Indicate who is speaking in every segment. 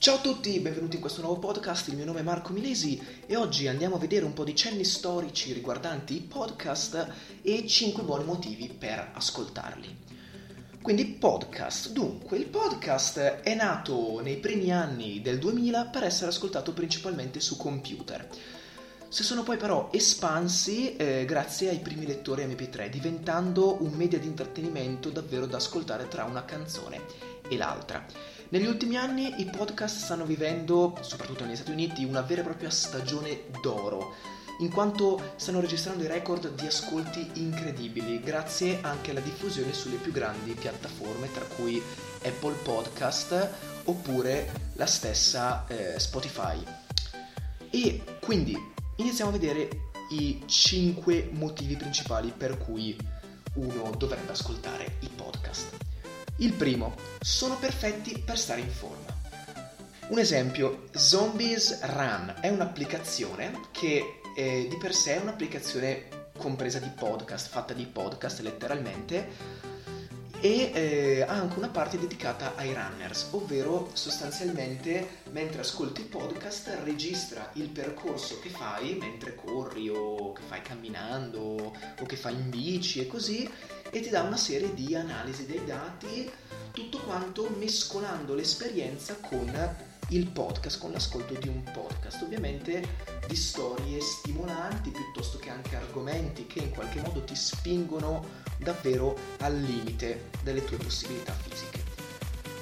Speaker 1: Ciao a tutti, benvenuti in questo nuovo podcast, il mio nome è Marco Milesi e oggi andiamo a vedere un po' di cenni storici riguardanti i podcast e 5 buoni motivi per ascoltarli. Quindi podcast, dunque il podcast è nato nei primi anni del 2000 per essere ascoltato principalmente su computer. Si sono poi però espansi eh, grazie ai primi lettori MP3, diventando un media di intrattenimento davvero da ascoltare tra una canzone e l'altra. Negli ultimi anni i podcast stanno vivendo, soprattutto negli Stati Uniti, una vera e propria stagione d'oro, in quanto stanno registrando i record di ascolti incredibili, grazie anche alla diffusione sulle più grandi piattaforme, tra cui Apple Podcast oppure la stessa eh, Spotify. E quindi iniziamo a vedere i 5 motivi principali per cui uno dovrebbe ascoltare i podcast. Il primo, sono perfetti per stare in forma. Un esempio, Zombies Run è un'applicazione che eh, di per sé è un'applicazione compresa di podcast, fatta di podcast letteralmente, e eh, ha anche una parte dedicata ai runners, ovvero sostanzialmente mentre ascolti il podcast registra il percorso che fai mentre corri o che fai camminando o che fai in bici e così e ti dà una serie di analisi dei dati, tutto quanto mescolando l'esperienza con il podcast, con l'ascolto di un podcast, ovviamente di storie stimolanti piuttosto che anche argomenti che in qualche modo ti spingono davvero al limite delle tue possibilità fisiche.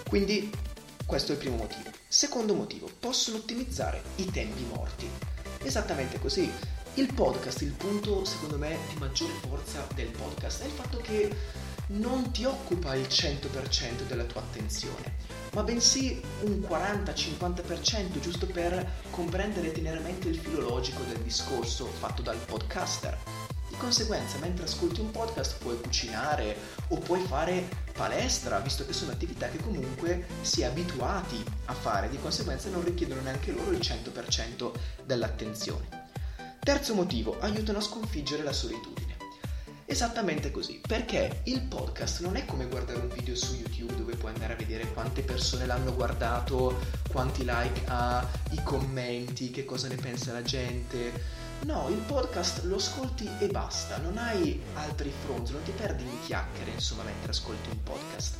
Speaker 1: Quindi questo è il primo motivo. Secondo motivo, possono ottimizzare i tempi morti. Esattamente così. Il podcast, il punto secondo me di maggiore forza del podcast è il fatto che non ti occupa il 100% della tua attenzione, ma bensì un 40-50% giusto per comprendere e tenere a mente il filo logico del discorso fatto dal podcaster. Di conseguenza, mentre ascolti un podcast puoi cucinare o puoi fare palestra, visto che sono attività che comunque si è abituati a fare, di conseguenza non richiedono neanche loro il 100% dell'attenzione. Terzo motivo, aiutano a sconfiggere la solitudine. Esattamente così, perché il podcast non è come guardare un video su YouTube dove puoi andare a vedere quante persone l'hanno guardato, quanti like ha, i commenti, che cosa ne pensa la gente. No, il podcast lo ascolti e basta, non hai altri fronti, non ti perdi in chiacchiere, insomma, mentre ascolti un podcast.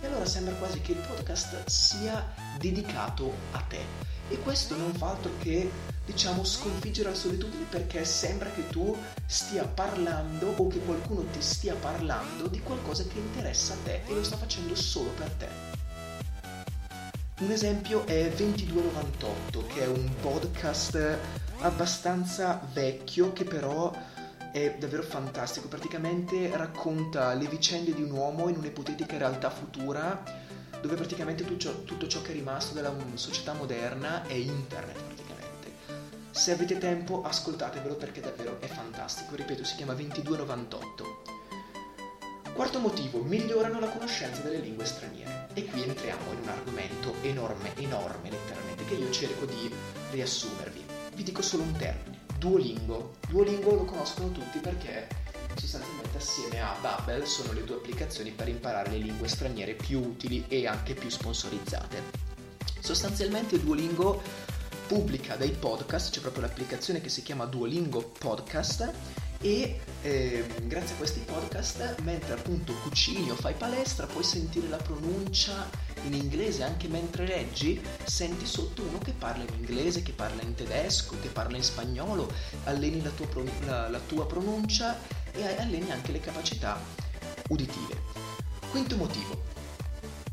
Speaker 1: E allora sembra quasi che il podcast sia dedicato a te. E questo non fa altro che diciamo, sconfiggere la solitudine perché sembra che tu stia parlando o che qualcuno ti stia parlando di qualcosa che interessa a te e lo sta facendo solo per te. Un esempio è 2298, che è un podcast abbastanza vecchio che però è davvero fantastico. Praticamente racconta le vicende di un uomo in un'ipotetica realtà futura dove praticamente tutto ciò, tutto ciò che è rimasto della società moderna è internet se avete tempo, ascoltatevelo perché davvero è fantastico. Ripeto, si chiama 2298. Quarto motivo, migliorano la conoscenza delle lingue straniere. E qui entriamo in un argomento enorme, enorme letteralmente, che io cerco di riassumervi. Vi dico solo un termine, Duolingo. Duolingo lo conoscono tutti perché sostanzialmente assieme a Babbel sono le due applicazioni per imparare le lingue straniere più utili e anche più sponsorizzate. Sostanzialmente Duolingo pubblica dei podcast, c'è proprio l'applicazione che si chiama Duolingo Podcast e eh, grazie a questi podcast mentre appunto cucini o fai palestra puoi sentire la pronuncia in inglese anche mentre leggi senti sotto uno che parla in inglese che parla in tedesco che parla in spagnolo alleni la tua, la, la tua pronuncia e alleni anche le capacità uditive quinto motivo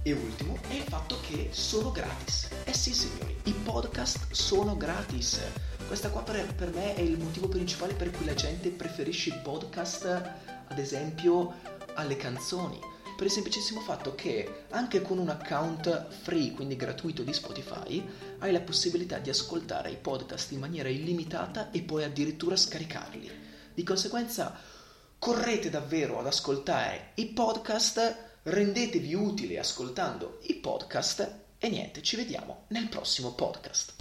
Speaker 1: e ultimo è il fatto che sono gratis. Eh sì signori, i podcast sono gratis. Questa qua per, per me è il motivo principale per cui la gente preferisce i podcast, ad esempio, alle canzoni. Per il semplicissimo fatto che anche con un account free, quindi gratuito di Spotify, hai la possibilità di ascoltare i podcast in maniera illimitata e poi addirittura scaricarli. Di conseguenza, correte davvero ad ascoltare i podcast rendetevi utili ascoltando i podcast e niente, ci vediamo nel prossimo podcast.